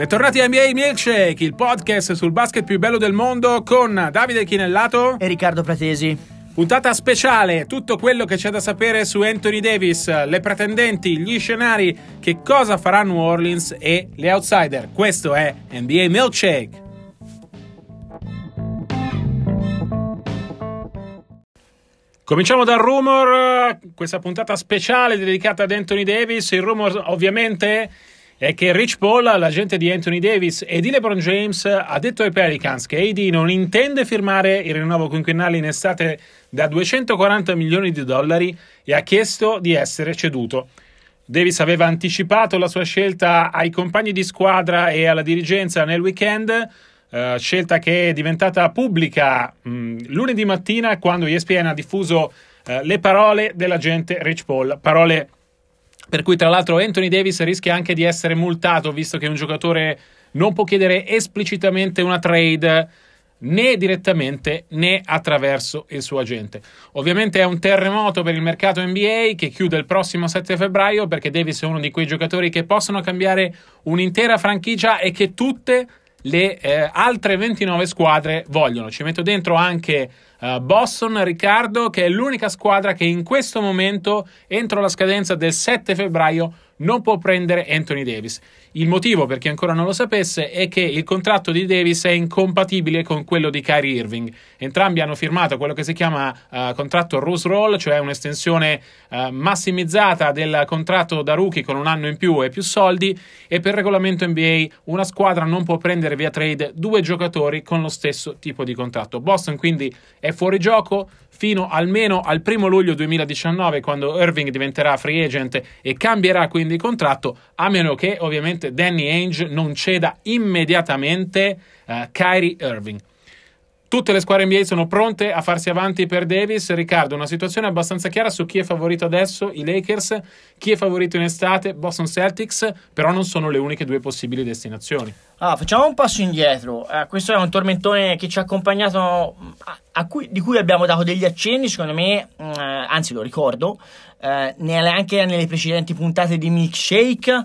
Bentornati a NBA Milkshake, il podcast sul basket più bello del mondo con Davide Chinellato e Riccardo Pratesi. Puntata speciale, tutto quello che c'è da sapere su Anthony Davis, le pretendenti, gli scenari, che cosa farà New Orleans e le outsider. Questo è NBA Milkshake. Cominciamo dal rumor, questa puntata speciale dedicata ad Anthony Davis. Il rumor ovviamente è che Rich Paul, l'agente di Anthony Davis e di LeBron James, ha detto ai Pelicans che AD non intende firmare il rinnovo quinquennale in estate da 240 milioni di dollari e ha chiesto di essere ceduto. Davis aveva anticipato la sua scelta ai compagni di squadra e alla dirigenza nel weekend, uh, scelta che è diventata pubblica mh, mm, lunedì mattina quando ESPN ha diffuso uh, le parole dell'agente Rich Paul, parole per cui tra l'altro Anthony Davis rischia anche di essere multato visto che un giocatore non può chiedere esplicitamente una trade né direttamente né attraverso il suo agente. Ovviamente è un terremoto per il mercato NBA che chiude il prossimo 7 febbraio perché Davis è uno di quei giocatori che possono cambiare un'intera franchigia e che tutte le eh, altre 29 squadre vogliono. Ci metto dentro anche uh, Boston, Riccardo, che è l'unica squadra che in questo momento, entro la scadenza del 7 febbraio, non può prendere Anthony Davis. Il motivo, per chi ancora non lo sapesse, è che il contratto di Davis è incompatibile con quello di Kyrie Irving. Entrambi hanno firmato quello che si chiama uh, contratto Rose Roll, cioè un'estensione uh, massimizzata del contratto da rookie con un anno in più e più soldi, e per regolamento NBA una squadra non può prendere via trade due giocatori con lo stesso tipo di contratto. Boston quindi è fuori gioco fino almeno al primo luglio 2019 quando Irving diventerà free agent e cambierà quindi contratto a meno che ovviamente Danny Ainge non ceda immediatamente uh, Kyrie Irving. Tutte le squadre NBA sono pronte a farsi avanti per Davis. Riccardo, una situazione abbastanza chiara su chi è favorito adesso, i Lakers, chi è favorito in estate, Boston Celtics, però non sono le uniche due possibili destinazioni. Ah, facciamo un passo indietro. Eh, questo è un tormentone che ci ha accompagnato, a cui, di cui abbiamo dato degli accenni, secondo me, eh, anzi lo ricordo, eh, neanche nelle precedenti puntate di Milkshake.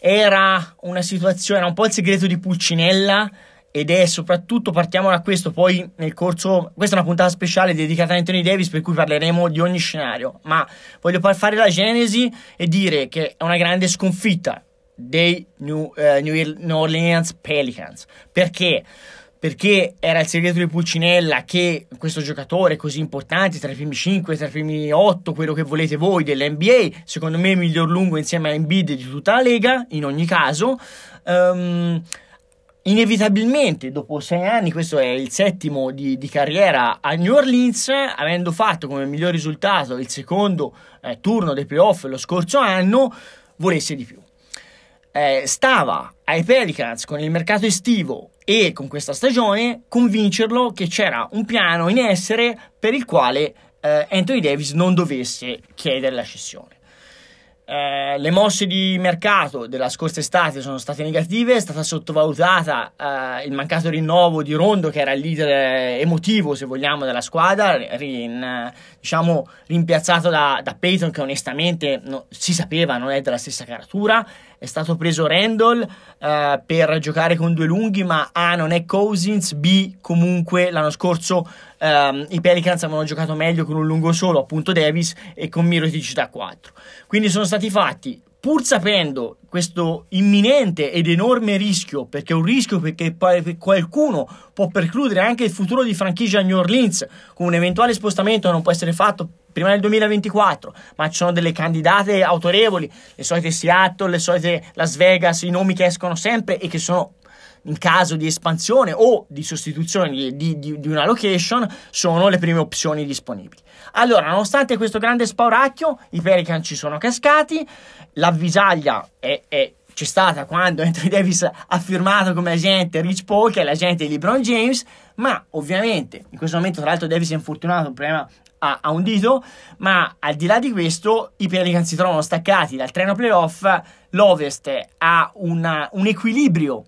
Era una situazione, era un po' il segreto di Pulcinella ed è soprattutto partiamo da questo, poi nel corso, questa è una puntata speciale dedicata a Anthony Davis per cui parleremo di ogni scenario, ma voglio fare la genesi e dire che è una grande sconfitta dei New, uh, New Orleans Pelicans, perché? Perché era il segreto di Pulcinella che questo giocatore così importante, tra i primi 5, tra i primi 8, quello che volete voi dell'NBA, secondo me il miglior lungo insieme a Embiid di tutta la Lega, in ogni caso, um, inevitabilmente dopo sei anni, questo è il settimo di, di, carriera a New Orleans, avendo fatto come miglior risultato il secondo eh, turno dei playoff lo scorso anno, volesse di più. Eh, stava ai Pelicans con il mercato estivo e con questa stagione convincerlo che c'era un piano in essere per il quale eh, Anthony Davis non dovesse chiedere la cessione. Eh, le mosse di mercato della scorsa estate sono state negative, è stata sottovalutata eh, il mancato rinnovo di Rondo che era il leader emotivo se vogliamo della squadra, rin, diciamo rimpiazzato da, da Peyton che onestamente no, si sapeva non è della stessa caratura, è stato preso Randall eh, per giocare con due lunghi ma A non è Cousins, B comunque l'anno scorso ehm, i Pelicans avevano giocato meglio con un lungo solo appunto Davis e con Mirotic da 4 quindi sono stati fatti, pur sapendo questo imminente ed enorme rischio, perché è un rischio perché qualcuno può precludere anche il futuro di franchigia New Orleans con un eventuale spostamento che non può essere fatto prima del 2024, ma ci sono delle candidate autorevoli, le solite Seattle, le solite Las Vegas, i nomi che escono sempre e che sono in caso di espansione o di sostituzione di, di, di, una location sono le prime opzioni disponibili. Allora, nonostante questo grande spauracchio, i Pelican ci sono cascati, l'avvisaglia è, è c'è stata quando Anthony Davis ha firmato come agente Rich Paul, che è l'agente di LeBron James, ma ovviamente in questo momento tra l'altro Davis è infortunato, un problema a, un dito, ma al di là di questo i Pelicans si trovano staccati dal treno playoff, l'Ovest ha una, un equilibrio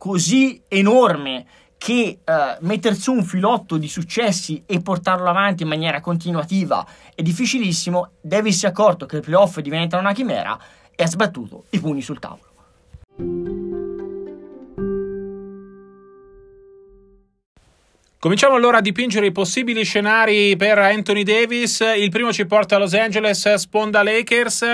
così enorme che eh, su un filotto di successi e portarlo avanti in maniera continuativa è difficilissimo, Davis si è accorto che il playoff diventa una chimera e ha sbattuto i pugni sul tavolo. Cominciamo allora a dipingere i possibili scenari per Anthony Davis. Il primo ci porta a Los Angeles, sponda Lakers.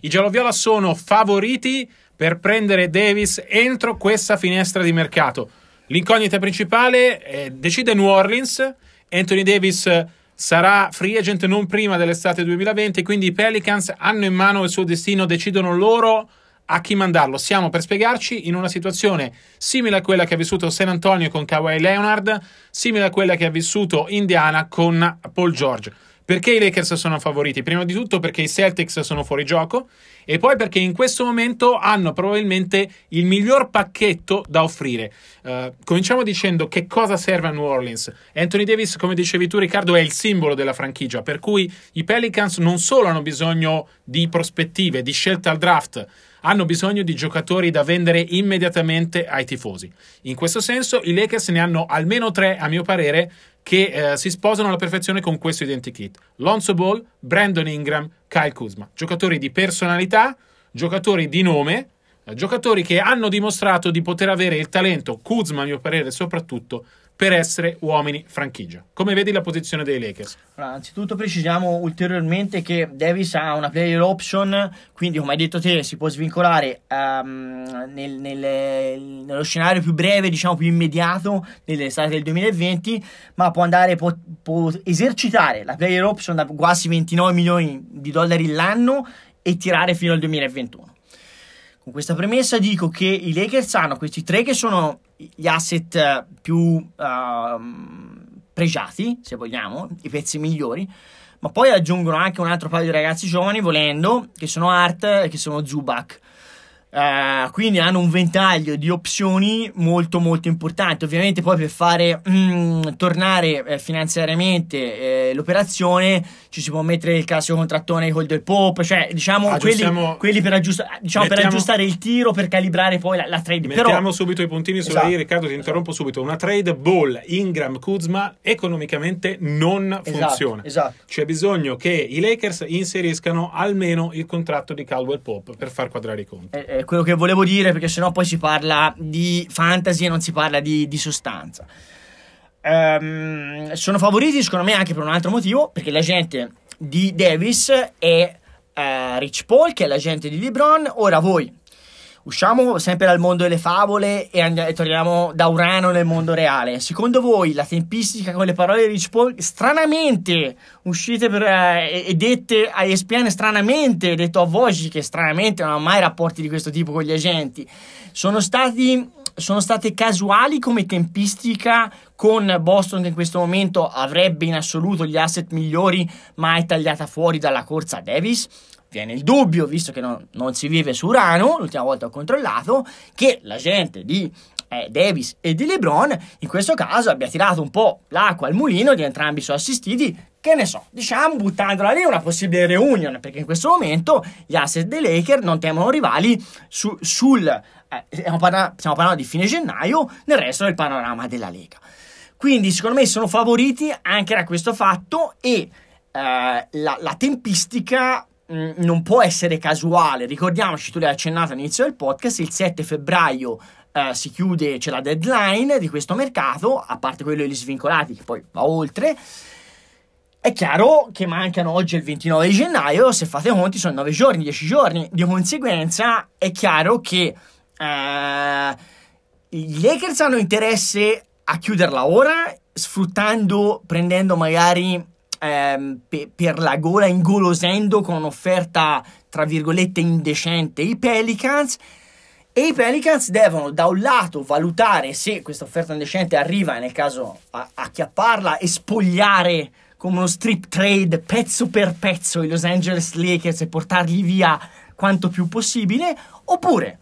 I gialloviola sono favoriti per prendere Davis entro questa finestra di mercato. L'incognita principale è, decide New Orleans. Anthony Davis sarà free agent non prima dell'estate 2020, quindi i Pelicans hanno in mano il suo destino, decidono loro a chi mandarlo. Siamo per spiegarci in una situazione simile a quella che ha vissuto San Antonio con Kawhi Leonard, simile a quella che ha vissuto Indiana con Paul George. Perché i Lakers sono favoriti? Prima di tutto perché i Celtics sono fuori gioco e poi perché in questo momento hanno probabilmente il miglior pacchetto da offrire. Uh, cominciamo dicendo che cosa serve a New Orleans. Anthony Davis, come dicevi tu Riccardo, è il simbolo della franchigia, per cui i Pelicans non solo hanno bisogno di prospettive, di scelte al draft, hanno bisogno di giocatori da vendere immediatamente ai tifosi. In questo senso i Lakers ne hanno almeno tre, a mio parere, che eh, si sposano alla perfezione con questo identikit. Lonzo Ball, Brandon Ingram, Kyle Kuzma. Giocatori di personalità, giocatori di nome, eh, giocatori che hanno dimostrato di poter avere il talento, Kuzma a mio parere soprattutto, per essere uomini franchigia. Come vedi la posizione dei Lakers? Allora, anzitutto precisiamo ulteriormente che Davis ha una player option, quindi come hai detto te si può svincolare um, nel, nel, nello scenario più breve, diciamo più immediato, nell'estate del 2020, ma può andare, può, può esercitare la player option da quasi 29 milioni di dollari l'anno e tirare fino al 2021. Con questa premessa dico che i Lakers hanno questi tre che sono gli asset più uh, pregiati, se vogliamo, i pezzi migliori, ma poi aggiungono anche un altro paio di ragazzi giovani, volendo, che sono Art e che sono Zubac. Uh, quindi hanno un ventaglio di opzioni molto molto importante. Ovviamente poi per fare mm, tornare eh, finanziariamente eh, l'operazione ci si può mettere il classico contrattone col del pop cioè diciamo quelli, quelli, per, aggiusta- diciamo, mettiamo, per, aggiustare il tiro per calibrare poi la, la trade. Mettiamo Però, subito i puntini sulla esatto, Riccardo ti interrompo esatto. subito. Una trade ball Ingram Kuzma economicamente non esatto, funziona. esatto. c'è bisogno che i Lakers inseriscano almeno il contratto di Caldwell Pop per far quadrare i conti. Eh, quello che volevo dire, perché sennò poi si parla di fantasy e non si parla di, di sostanza. Um, sono favoriti, secondo me, anche per un altro motivo, perché l'agente di Davis è uh, Rich Paul, che è l'agente di LeBron. Ora voi Usciamo sempre dal mondo delle favole e, andiamo, e, torniamo da Urano nel mondo reale. Secondo voi la tempistica con le parole di Rich Paul, stranamente uscite per, eh, e dette a ESPN, stranamente detto a voci che stranamente non ha mai rapporti di questo tipo con gli agenti, sono stati sono state casuali come tempistica con Boston che in questo momento avrebbe in assoluto gli asset migliori ma è tagliata fuori dalla corsa Davis viene il dubbio, visto che non, non si vive su Urano, l'ultima volta ho controllato, che la gente di eh, Davis e di LeBron in questo caso abbia tirato un po' l'acqua al mulino di entrambi i suoi assistiti, che ne so, diciamo buttandola lì una possibile reunion, perché in questo momento gli asset dei Lakers non temono rivali su, sul, eh, stiamo, parlando, stiamo parlando di fine gennaio, nel resto del panorama della Lega. Quindi secondo me sono favoriti anche da questo fatto e eh, la, la tempistica Mm, non può essere casuale. Ricordiamoci, tu l'hai accennato all'inizio del podcast, il 7 febbraio uh, si chiude, c'è la deadline di questo mercato, a parte quello degli svincolati che poi va oltre. È chiaro che mancano oggi il 29 di gennaio, se fate conti sono 9 giorni, 10 giorni, di conseguenza è chiaro che uh, i Lakers hanno interesse a chiuderla ora, sfruttando, prendendo magari ehm, pe- per la gola, ingolosendo con un'offerta tra virgolette indecente i Pelicans. E i Pelicans devono da un lato valutare se questa offerta indecente arriva, nel caso a, acchiapparla e spogliare come uno strip trade pezzo per pezzo i Los Angeles Lakers e portarli via quanto più possibile, oppure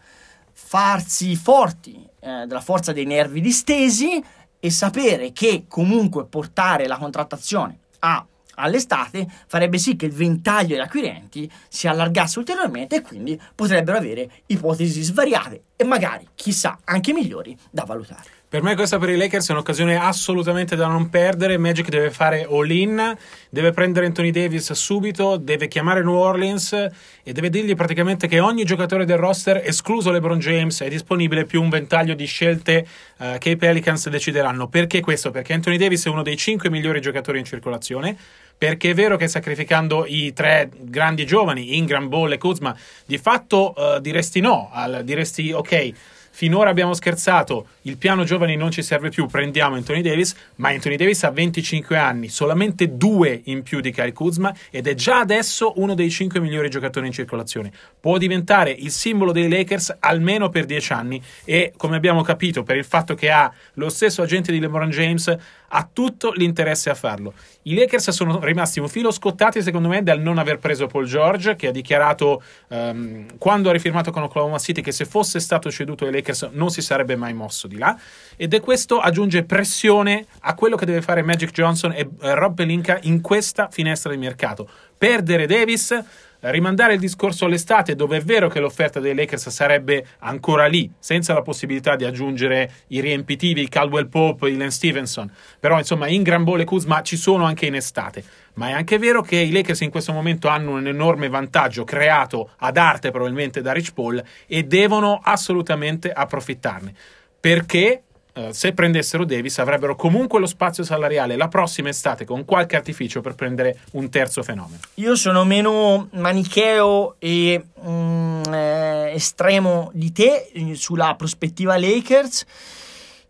farsi forti eh, della forza dei nervi distesi e sapere che comunque portare la contrattazione a all'estate farebbe sì che il ventaglio degli acquirenti si allargasse ulteriormente e quindi potrebbero avere ipotesi svariate e magari, chissà, anche migliori da valutare. Per me questa per i Lakers è un'occasione assolutamente da non perdere. Magic deve fare all-in, deve prendere Anthony Davis subito, deve chiamare New Orleans e deve dirgli praticamente che ogni giocatore del roster, escluso LeBron James, è disponibile più un ventaglio di scelte uh, che i Pelicans decideranno. Perché questo? Perché Anthony Davis è uno dei cinque migliori giocatori in circolazione perché è vero che sacrificando i tre grandi giovani, Ingram, Ball e Kuzma, di fatto uh, diresti no, al, diresti ok Finora abbiamo scherzato, il piano giovani non ci serve più, prendiamo Anthony Davis, ma Anthony Davis ha 25 anni, solamente due in più di Kyle Kuzma ed è già adesso uno dei 5 migliori giocatori in circolazione. Può diventare il simbolo dei Lakers almeno per 10 anni e, come abbiamo capito, per il fatto che ha lo stesso agente di LeBron James, ha tutto l'interesse a farlo. I Lakers sono rimasti un filo scottati, secondo me, dal non aver preso Paul George, che ha dichiarato um, quando ha rifirmato con Oklahoma City che se fosse stato ceduto ai Lakers non si sarebbe mai mosso di là. Ed è questo aggiunge pressione a quello che deve fare Magic Johnson e uh, Rob Pelinka in questa finestra di mercato. Perdere Davis rimandare il discorso all'estate, dove è vero che l'offerta dei Lakers sarebbe ancora lì, senza la possibilità di aggiungere i riempitivi, Caldwell Pope, Ilan Stevenson. Però, insomma, Ingram, Ball e Kuzma ci sono anche in estate. Ma è anche vero che i Lakers in questo momento hanno un enorme vantaggio creato ad arte probabilmente da Rich Paul e devono assolutamente approfittarne. Perché eh, se prendessero Davis avrebbero comunque lo spazio salariale la prossima estate con qualche artificio per prendere un terzo fenomeno. Io sono meno manicheo e mm, eh, estremo di te sulla prospettiva Lakers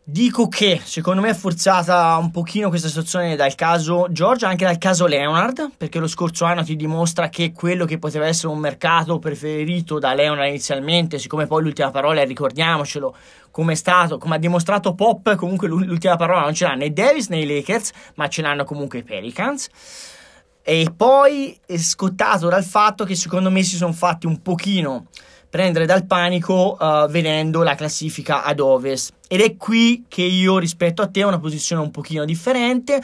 Dico che secondo me è forzata un pochino questa situazione dal caso Georgia, anche dal caso Leonard, perché lo scorso anno ti dimostra che quello che poteva essere un mercato preferito da Leonard inizialmente, siccome poi l'ultima parola, ricordiamocelo, come è stato, come ha dimostrato Pop, comunque l'ultima parola non ce l'ha né Davis né i Lakers, ma ce l'hanno comunque i Pelicans. E poi è scottato dal fatto che secondo me si sono fatti un pochino prendere dal panico uh, vedendo la classifica ad ovest. Ed è qui che io rispetto a te ho una posizione un pochino differente.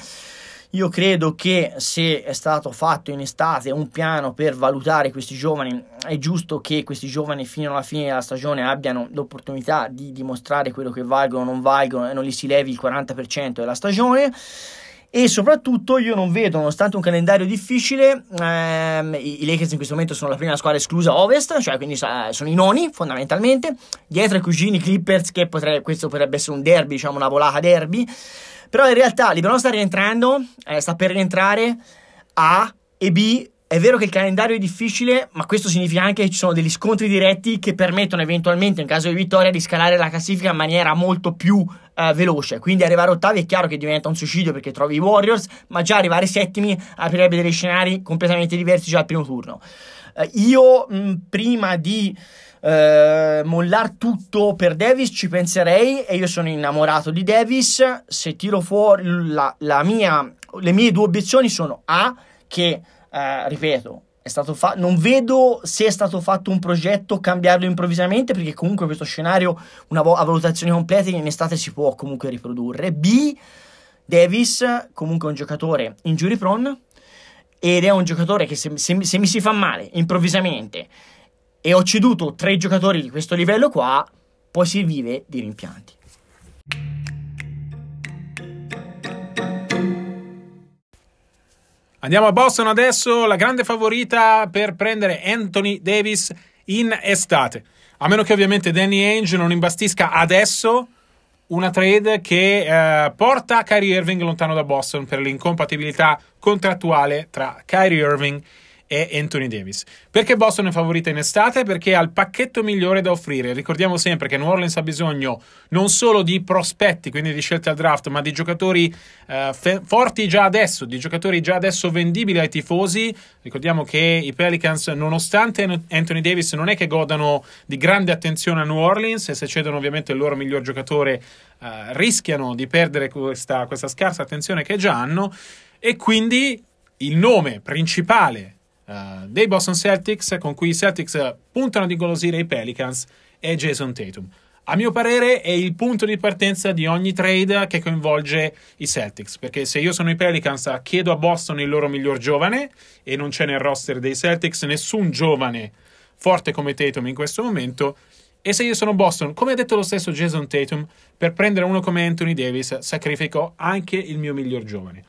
Io credo che se è stato fatto in estate un piano per valutare questi giovani, è giusto che questi giovani fino alla fine della stagione abbiano l'opportunità di dimostrare quello che valgono o non valgono e non li si levi il 40% della stagione e soprattutto io non vedo, nonostante un calendario difficile, ehm, i, Lakers in questo momento sono la prima squadra esclusa ovest, cioè quindi eh, sono i noni fondamentalmente, dietro i cugini Clippers che potrebbe, questo potrebbe essere un derby, diciamo una volata derby, però in realtà Libano sta rientrando, eh, sta per rientrare A e B è vero che il calendario è difficile, ma questo significa anche che ci sono degli scontri diretti che permettono eventualmente, in caso di vittoria, di scalare la classifica in maniera molto più uh, veloce. Quindi arrivare ottavi è chiaro che diventa un suicidio perché trovi i Warriors, ma già arrivare settimi aprirebbe degli scenari completamente diversi già al primo turno. Uh, io, mh, prima di uh, mollar tutto per Davis ci penserei e io sono innamorato di Davis. Se tiro fuori la, la mia, le mie due obiezioni sono A, che eh, ripeto, fa- non vedo se è stato fatto un progetto cambiarlo improvvisamente, perché comunque questo scenario, una vo- a valutazione completa, in estate si può comunque riprodurre. B, Davis, comunque è un giocatore injury prone, ed è un giocatore che se, se, se mi si fa male improvvisamente e ho ceduto tre giocatori di questo livello qua, poi si vive di rimpianti. Andiamo a Boston adesso, la grande favorita per prendere Anthony Davis in estate. A meno che ovviamente Danny Ainge non imbastisca adesso una trade che eh, porta Kyrie Irving lontano da Boston per l'incompatibilità contrattuale tra Kyrie Irving e è Anthony Davis. Perché Boston è favorita in estate? Perché ha il pacchetto migliore da offrire. Ricordiamo sempre che New Orleans ha bisogno non solo di prospetti, quindi di scelte al draft, ma di giocatori eh, fe- forti già adesso, di giocatori già adesso vendibili ai tifosi. Ricordiamo che i Pelicans, nonostante Anthony Davis non è che godano di grande attenzione a New Orleans e se cedono ovviamente il loro miglior giocatore eh, rischiano di perdere questa, questa scarsa attenzione che già hanno e quindi il nome principale uh, dei Boston Celtics, con cui i Celtics puntano ad ingolosire i Pelicans, è Jason Tatum. A mio parere è il punto di partenza di ogni trade che coinvolge i Celtics, perché se io sono i Pelicans chiedo a Boston il loro miglior giovane e non c'è nel roster dei Celtics nessun giovane forte come Tatum in questo momento, E se io sono Boston, come ha detto lo stesso Jason Tatum, per prendere uno come Anthony Davis sacrifico anche il mio miglior giovane.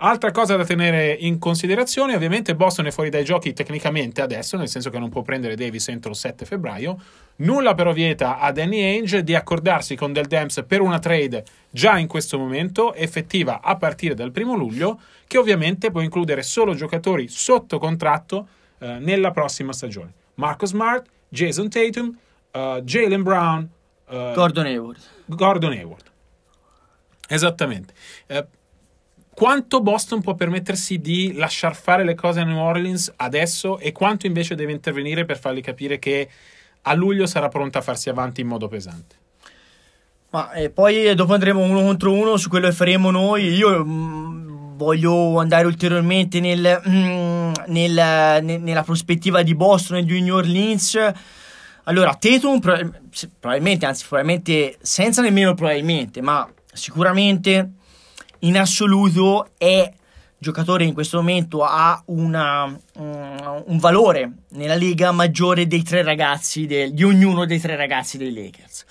Altra cosa da tenere in considerazione, ovviamente Boston è fuori dai giochi tecnicamente adesso, nel senso che non può prendere Davis entro il 7 febbraio. Nulla però vieta a Danny Ainge di accordarsi con Del Dems per una trade già in questo momento, effettiva a partire dal primo luglio, che ovviamente può includere solo giocatori sotto contratto eh, nella prossima stagione. Marco Smart, Jason Tatum, uh, Jalen Brown, uh, Gordon Hayward. Gordon Hayward. Esattamente. Uh, quanto Boston può permettersi di lasciar fare le cose a New Orleans adesso e quanto invece deve intervenire per fargli capire che a luglio sarà pronta a farsi avanti in modo pesante? Ma eh, poi dopo andremo uno contro uno su quello che faremo noi. Io mh, mm, voglio andare ulteriormente nel, mh, mm, nel, ne, nella prospettiva di Boston e di New Orleans. Allora, Tatum probabilmente, anzi probabilmente senza nemmeno probabilmente, ma sicuramente in assoluto è giocatore in questo momento ha una, um, un valore nella lega maggiore dei tre ragazzi, de, di ognuno dei tre ragazzi dei Lakers.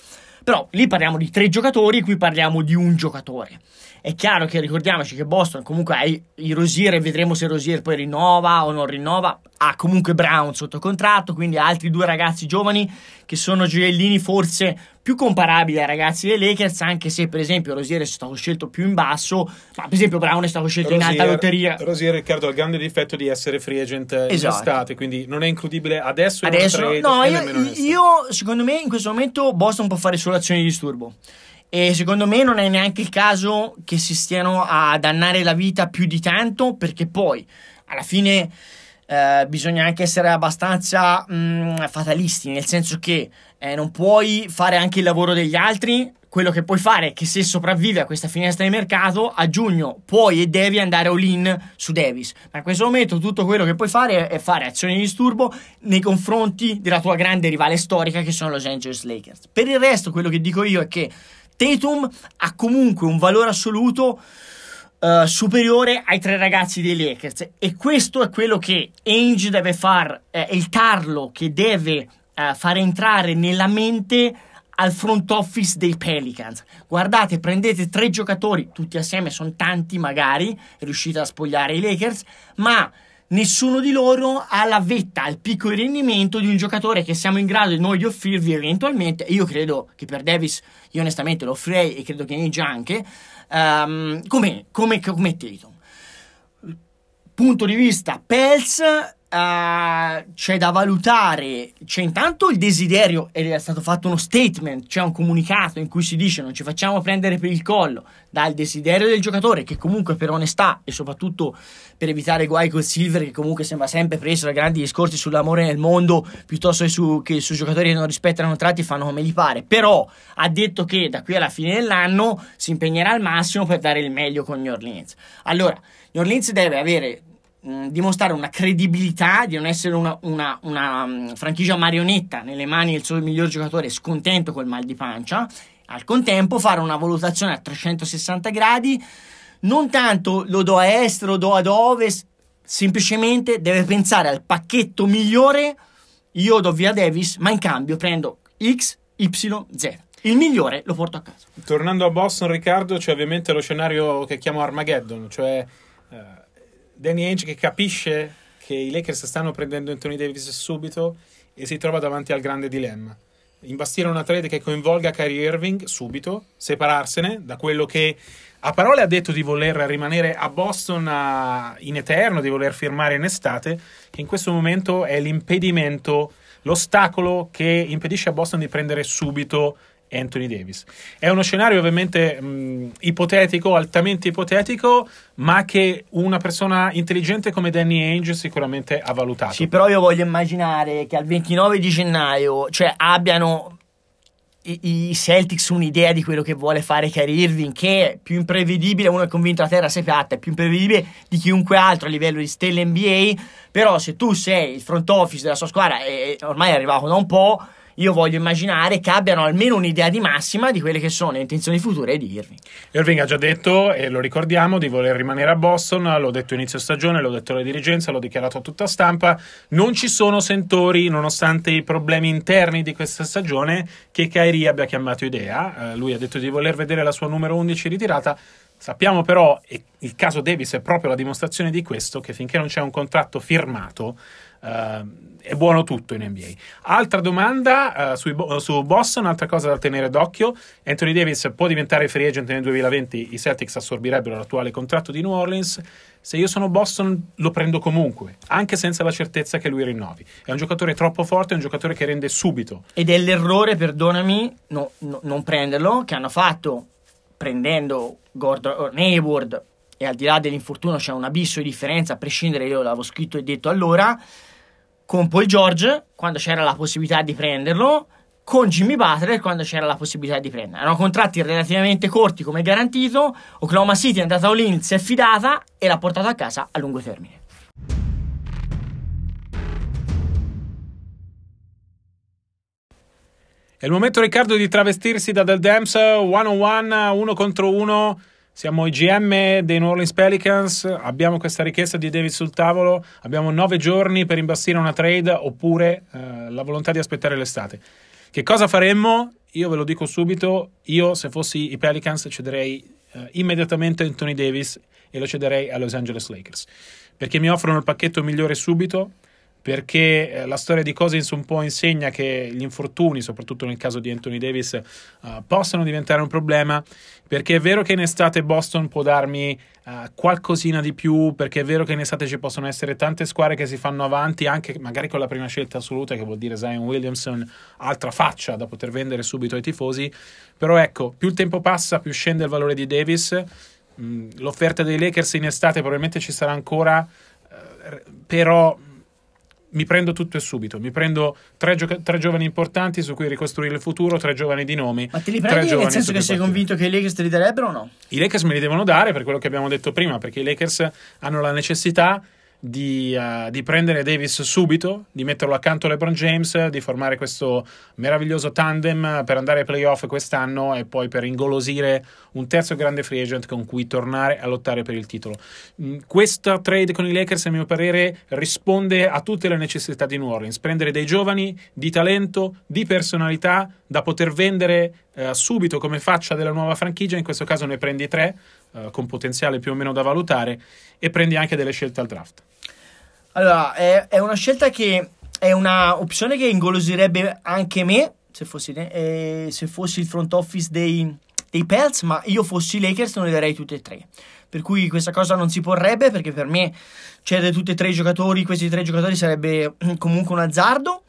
Però lì parliamo di tre giocatori, qui parliamo di un giocatore. È chiaro che ricordiamoci che Boston comunque ha i, i Rosier e vedremo se Rosier poi rinnova o non rinnova. Ha comunque Brown sotto contratto, quindi ha altri due ragazzi giovani che sono gioiellini forse più comparabili ai ragazzi dei Lakers, anche se per esempio Rosier è stato scelto più in basso, ma per esempio Brown è stato scelto Rosier, in alta lotteria. Rosier Riccardo ha il grande difetto di essere free agent esatto. in estate, quindi non è includibile adesso. Adesso no, io, io secondo me in questo momento Boston può fare solo azioni di disturbo. E secondo me non è neanche il caso che si stiano a dannare la vita più di tanto, perché poi alla fine eh, bisogna anche essere abbastanza mh, mm, fatalisti, nel senso che eh, non puoi fare anche il lavoro degli altri. Quello che puoi fare è che se sopravvivi a questa finestra di mercato, a giugno puoi e devi andare all-in su Davis. Ma in questo momento tutto quello che puoi fare è fare azioni di disturbo nei confronti della tua grande rivale storica che sono Los Angeles Lakers. Per il resto, quello che dico io è che Tatum ha comunque un valore assoluto uh, superiore ai tre ragazzi dei Lakers e questo è quello che Ainge deve fare, eh, è il tarlo che deve uh, fare entrare nella mente al front office dei Pelicans. Guardate, prendete tre giocatori, tutti assieme sono tanti magari, riuscite a spogliare i Lakers, ma nessuno di loro ha la vetta, il picco di rendimento di un giocatore che siamo in grado noi di offrirvi eventualmente. Io credo che per Davis, io onestamente lo offrirei e credo che Ninja anche, um, come, come, come Tatum. Punto di vista Pels, Uh, c'è da valutare, c'è intanto il desiderio, ed è stato fatto uno statement, c'è un comunicato in cui si dice non ci facciamo prendere per il collo dal desiderio del giocatore che comunque per onestà e soprattutto per evitare guai col Silver che comunque sembra sempre preso da grandi discorsi sull'amore nel mondo piuttosto che su, che su giocatori che non rispettano contratti fanno come gli pare, però ha detto che da qui alla fine dell'anno si impegnerà al massimo per dare il meglio con New Orleans. Allora, New Orleans deve avere Mm, dimostrare una credibilità, di non essere una, una, una um, franchigia marionetta nelle mani del suo miglior giocatore scontento col mal di pancia, al contempo fare una valutazione a 360 gradi, non tanto lo do a est, lo do ad ovest, semplicemente deve pensare al pacchetto migliore, io do via Davis, ma in cambio prendo X, Y, Z. Il migliore lo porto a casa. Tornando a Boston, Riccardo, c'è ovviamente lo scenario che chiamo Armageddon, cioè... Eh Danny Ainge che capisce che i Lakers stanno prendendo Anthony Davis subito e si trova davanti al grande dilemma. Imbastire una trade che coinvolga Kyrie Irving subito, separarsene da quello che a parole ha detto di voler rimanere a Boston in eterno, di voler firmare in estate, che in questo momento è l'impedimento, l'ostacolo che impedisce a Boston di prendere subito Anthony Davis. È uno scenario ovviamente mh, ipotetico, altamente ipotetico, ma che una persona intelligente come Danny Ainge sicuramente ha valutato. Sì, però io voglio immaginare che al 29 di gennaio, cioè abbiano i, i Celtics un'idea di quello che vuole fare Kyrie Irving, che è più imprevedibile, uno è convinto la terra sia piatta, è più imprevedibile di chiunque altro a livello di stelle NBA, però se tu sei il front office della sua squadra e ormai è arrivato da un po', io voglio immaginare che abbiano almeno un'idea di massima di quelle che sono le intenzioni future di Irving. Irving ha già detto, e lo ricordiamo, di voler rimanere a Boston, l'ho detto inizio stagione, l'ho detto alla dirigenza, l'ho dichiarato a tutta stampa, non ci sono sentori, nonostante i problemi interni di questa stagione, che Kyrie abbia chiamato idea, eh, lui ha detto di voler vedere la sua numero 11 ritirata, Sappiamo però, e il caso Davis è proprio la dimostrazione di questo, che finché non c'è un contratto firmato, Uh, è buono tutto in NBA. Altra domanda uh, sui, su Boston, altra cosa da tenere d'occhio. Anthony Davis può diventare free agent nel 2020, i Celtics assorbirebbero l'attuale contratto di New Orleans. Se io sono Boston lo prendo comunque, anche senza la certezza che lui rinnovi. È un giocatore troppo forte, è un giocatore che rende subito. Ed è l'errore, perdonami, no, no, non prenderlo, che hanno fatto prendendo Gordon Hayward e al di là dell'infortunio c'è un abisso di differenza, a prescindere io l'avevo scritto e detto allora, con Paul George quando c'era la possibilità di prenderlo, con Jimmy Butler quando c'era la possibilità di prenderlo. Erano contratti relativamente corti come garantito, Oklahoma City è andata all-in, si è fidata e l'ha portato a casa a lungo termine. È il momento, Riccardo, di travestirsi da Del Dams 101, uno contro uno. Siamo i GM dei New Orleans Pelicans. Abbiamo questa richiesta di David sul tavolo. Abbiamo nove giorni per imbastire una trade oppure eh, la volontà di aspettare l'estate. Che cosa faremmo? Io ve lo dico subito. Io, se fossi i Pelicans, cederei eh, immediatamente Anthony Davis e lo cederei a Los Angeles Lakers. Perché mi offrono il pacchetto migliore subito perché eh, la storia di Cousins un po' insegna che gli infortuni, soprattutto nel caso di Anthony Davis, uh, possano diventare un problema, perché è vero che in estate Boston può darmi uh, qualcosina di più, perché è vero che in estate ci possono essere tante squadre che si fanno avanti, anche magari con la prima scelta assoluta, che vuol dire Zion Williamson, altra faccia da poter vendere subito ai tifosi, però ecco, più il tempo passa, più scende il valore di Davis, mm, l'offerta dei Lakers in estate probabilmente ci sarà ancora, uh, però mi prendo tutto e subito. Mi prendo tre, gioca- tre, giovani importanti su cui ricostruire il futuro, tre giovani di nomi. Ma te li prendi nel senso che sei convinto che i Lakers te li darebbero o no? I Lakers me li devono dare per quello che abbiamo detto prima, perché i Lakers hanno la necessità di, uh, di, prendere Davis subito, di metterlo accanto a LeBron James, di formare questo meraviglioso tandem per andare ai playoff quest'anno e poi per ingolosire un terzo grande free agent con cui tornare a lottare per il titolo. Mm, questa trade con i Lakers, a mio parere, risponde a tutte le necessità di New Orleans. Prendere dei giovani di talento, di personalità, da poter vendere uh, subito come faccia della nuova franchigia, in questo caso ne prendi tre, uh, con potenziale più o meno da valutare, e prendi anche delle scelte al draft. Allora, è, è una scelta che è una opzione che ingolosirebbe anche me se fossi, eh, se fossi il front office dei, dei Pelts, ma io fossi Lakers non le darei tutte e tre. Per cui questa cosa non si porrebbe perché per me cedere tutti e tre i giocatori, questi tre giocatori sarebbe comunque un azzardo.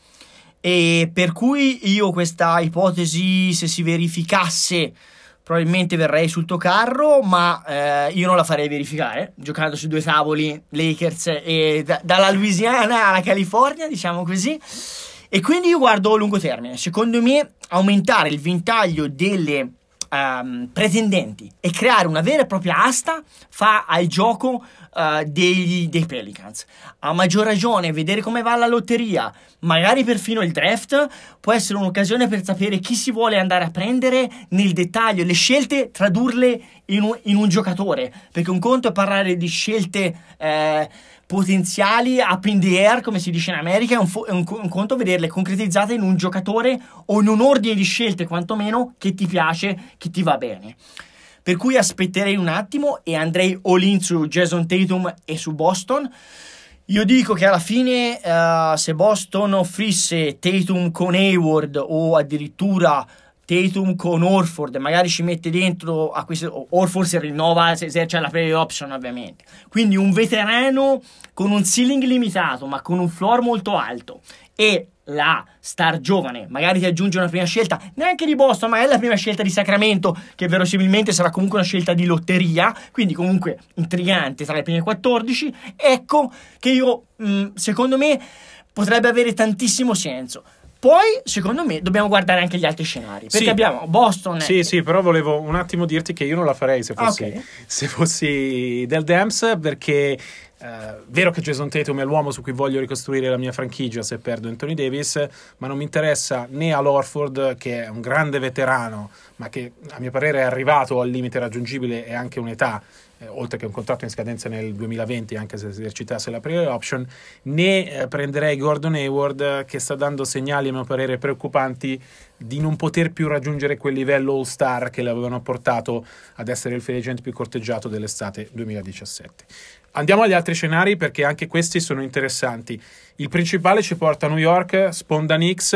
E per cui io questa ipotesi, se si verificasse, probabilmente verrei sul tuo carro, ma eh, io non la farei verificare, giocando su due tavoli, Lakers e da, dalla Louisiana alla California, diciamo così. E quindi io guardo a lungo termine. Secondo me aumentare il ventaglio delle um, pretendenti e creare una vera e propria asta fa al gioco uh, dei, dei Pelicans. A maggior ragione, vedere come va la lotteria, magari perfino il draft, può essere un'occasione per sapere chi si vuole andare a prendere nel dettaglio, le scelte, tradurle in un, in un giocatore. Perché un conto è parlare di scelte. Eh, potenziali up in the air, come si dice in America, è un, fo- è un, un conto vederle concretizzate in un giocatore o in un ordine di scelte, quantomeno, che ti piace, che ti va bene. Per cui aspetterei un attimo e andrei all in su Jason Tatum e su Boston. Io dico che alla fine, uh, se Boston offrisse Tatum con Hayward o addirittura Tatum con Orford, magari ci mette dentro a questo, Orford si rinnova se, se c'è la play option ovviamente. Quindi un veterano con un ceiling limitato ma con un floor molto alto e la star giovane, magari ti aggiunge una prima scelta, neanche di Boston, ma è la prima scelta di Sacramento, che verosimilmente sarà comunque una scelta di lotteria, quindi comunque intrigante tra le prime 14. Ecco che io, mh, secondo me, potrebbe avere tantissimo senso. Poi, secondo me, dobbiamo guardare anche gli altri scenari. Perché sì. abbiamo Boston. Sì, e... sì, però volevo un attimo dirti che io non la farei se fossi, okay. se fossi del Dams, perché Uh, vero che Jason Tatum è l'uomo su cui voglio ricostruire la mia franchigia se perdo Anthony Davis, ma non mi interessa né Al Orford, che è un grande veterano, ma che a mio parere è arrivato al limite raggiungibile e anche un'età, eh, oltre che un contratto in scadenza nel 2020, anche se esercitasse la player option, né eh, prenderei Gordon Hayward, che sta dando segnali a mio parere preoccupanti di non poter più raggiungere quel livello all-star che l'avevano portato ad essere il free agent più corteggiato dell'estate 2017. Andiamo agli altri scenari perché anche questi sono interessanti. Il principale ci porta a New York, sponda Knicks.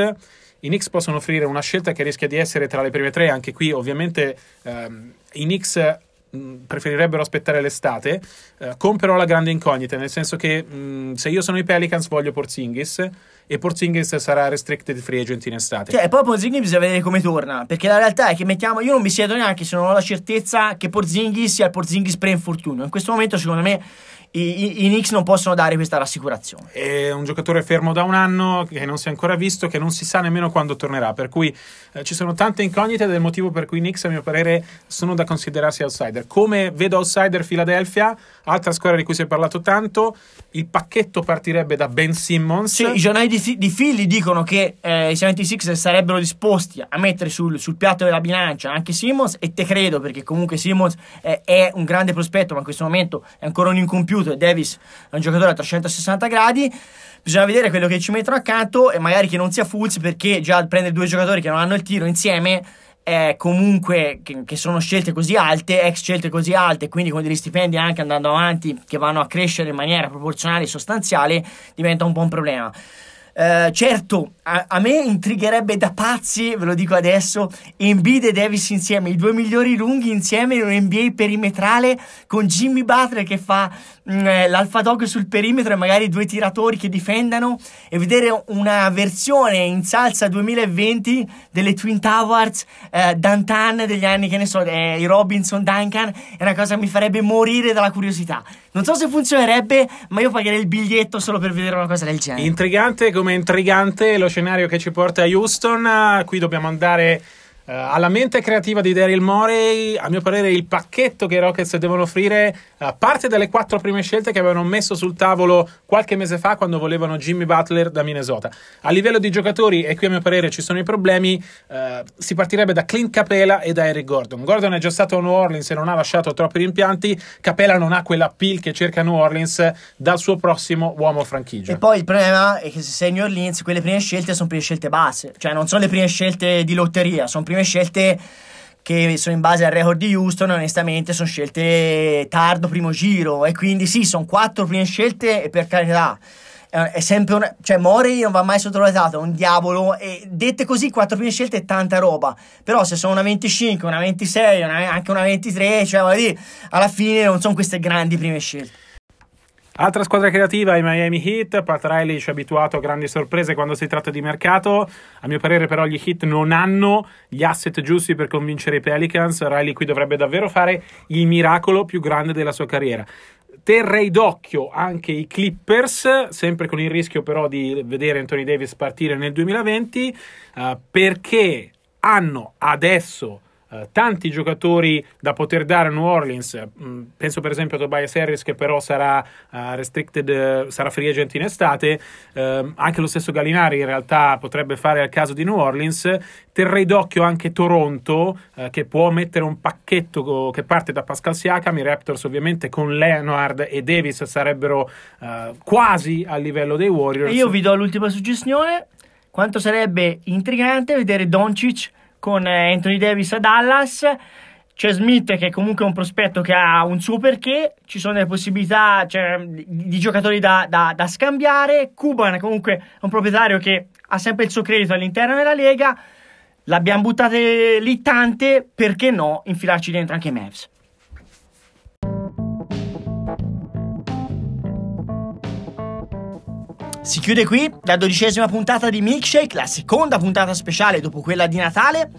I Knicks possono offrire una scelta che rischia di essere tra le prime tre, anche qui ovviamente ehm, i Knicks preferirebbero aspettare l'estate, eh, però la grande incognita, nel senso che mh, se io sono i Pelicans voglio Porzingis e Porzingis sarà restricted free agent in estate. Cioè, poi Porzingis bisogna vedere come torna, perché la realtà è che mettiamo, io non mi siedo neanche se non ho la certezza che Porzingis sia il Porzingis pre-infortunio. In questo momento secondo me i, i, i, Knicks non possono dare questa rassicurazione. È un giocatore fermo da un anno che non si è ancora visto, che non si sa nemmeno quando tornerà. Per cui eh, ci sono tante incognite del motivo per cui i Knicks, a mio parere, sono da considerarsi outsider. Come vedo outsider Philadelphia, altra squadra di cui si è parlato tanto, il pacchetto partirebbe da Ben Simmons. Sì, i giornali di, di Philly dicono che eh, i 76 sarebbero disposti a mettere sul, sul, piatto della bilancia anche Simmons, e te credo perché comunque Simmons eh, è un grande prospetto, ma in questo momento è ancora un incompiuto e Davis è un giocatore a 360 gradi. Bisogna vedere quello che ci mettono accanto e magari che non sia Fulz perché già prendere due giocatori che non hanno il tiro insieme è comunque che, sono scelte così alte, ex scelte così alte, quindi con degli stipendi anche andando avanti che vanno a crescere in maniera proporzionale e sostanziale, diventa un po' un problema. Uh, certo, a, a, me intrigherebbe da pazzi, ve lo dico adesso, Embiid e Davis insieme, i due migliori lunghi insieme in un NBA perimetrale con Jimmy Butler che fa mh, mm, eh, l'alfa dog sul perimetro e magari due tiratori che difendano e vedere una versione in salsa 2020 delle Twin Towers, eh, Dantan degli anni che ne so, eh, i Robinson, Duncan, è una cosa che mi farebbe morire dalla curiosità. Non so se funzionerebbe, ma io pagherei il biglietto solo per vedere una cosa del genere. Intrigante come intrigante lo scenario che ci porta a Houston. Qui dobbiamo andare Uh, alla mente creativa di Daryl Morey, a mio parere, il pacchetto che i Rockets devono offrire uh, parte dalle quattro prime scelte che avevano messo sul tavolo qualche mese fa quando volevano Jimmy Butler da Minnesota. A livello di giocatori, e qui a mio parere ci sono i problemi, uh, si partirebbe da Clint Capela e da Eric Gordon. Gordon è già stato a New Orleans e non ha lasciato troppi rimpianti. Capela non ha quella pill che cerca New Orleans dal suo prossimo uomo franchigia. E poi il problema è che se sei New Orleans, quelle prime scelte sono prime scelte base, cioè non sono le prime scelte di lotteria, sono prime scelte che sono in base al record di Houston onestamente sono scelte tardo primo giro. E quindi sì sono quattro prime scelte e per carità è sempre un cioè Mori non va mai sottovalutato è un diavolo. E dette così quattro prime scelte è tanta roba. Però se sono una 25 una 26 una, anche una 23 cioè dire, alla fine non sono queste grandi prime scelte Altra squadra creativa i Miami Heat. Pat Riley ci ha abituato a grandi sorprese quando si tratta di mercato. A mio parere, però, gli Heat non hanno gli asset giusti per convincere i Pelicans. Riley qui dovrebbe davvero fare il miracolo più grande della sua carriera. Terrei d'occhio anche i Clippers, sempre con il rischio però di vedere Anthony Davis partire nel 2020, uh, perché hanno adesso eh, tanti giocatori da poter dare a New Orleans. Mm, penso per esempio a Tobias Harris che però sarà uh, restricted, uh, sarà free agent in estate. Ehm, anche lo stesso Gallinari in realtà potrebbe fare al caso di New Orleans. Terrei d'occhio anche Toronto che può mettere un pacchetto che parte da Pascal Siakam. I Raptors ovviamente con Leonard e Davis sarebbero quasi a livello dei Warriors. Io vi do l'ultima suggestione. Quanto sarebbe intrigante vedere Doncic con eh, Anthony Davis a Dallas. C'è Smith che è comunque un prospetto che ha un suo perché, ci sono delle possibilità cioè, di, giocatori da, da, da scambiare. Cuban comunque è un proprietario che ha sempre il suo credito all'interno della Lega. L'abbiamo buttate lì tante, perché no infilarci dentro anche Mavs? Si chiude qui la dodicesima puntata di Milkshake, la seconda puntata speciale dopo quella di Natale.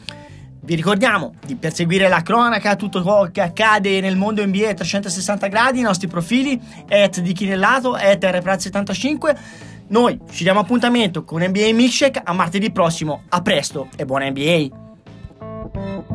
Vi ricordiamo di perseguire la cronaca, tutto ciò che accade nel mondo NBA a 360 gradi, i nostri profili, at di Chinellato, at rpraz75. Noi ci diamo appuntamento con NBA Milkshake a martedì prossimo. A presto e buona NBA!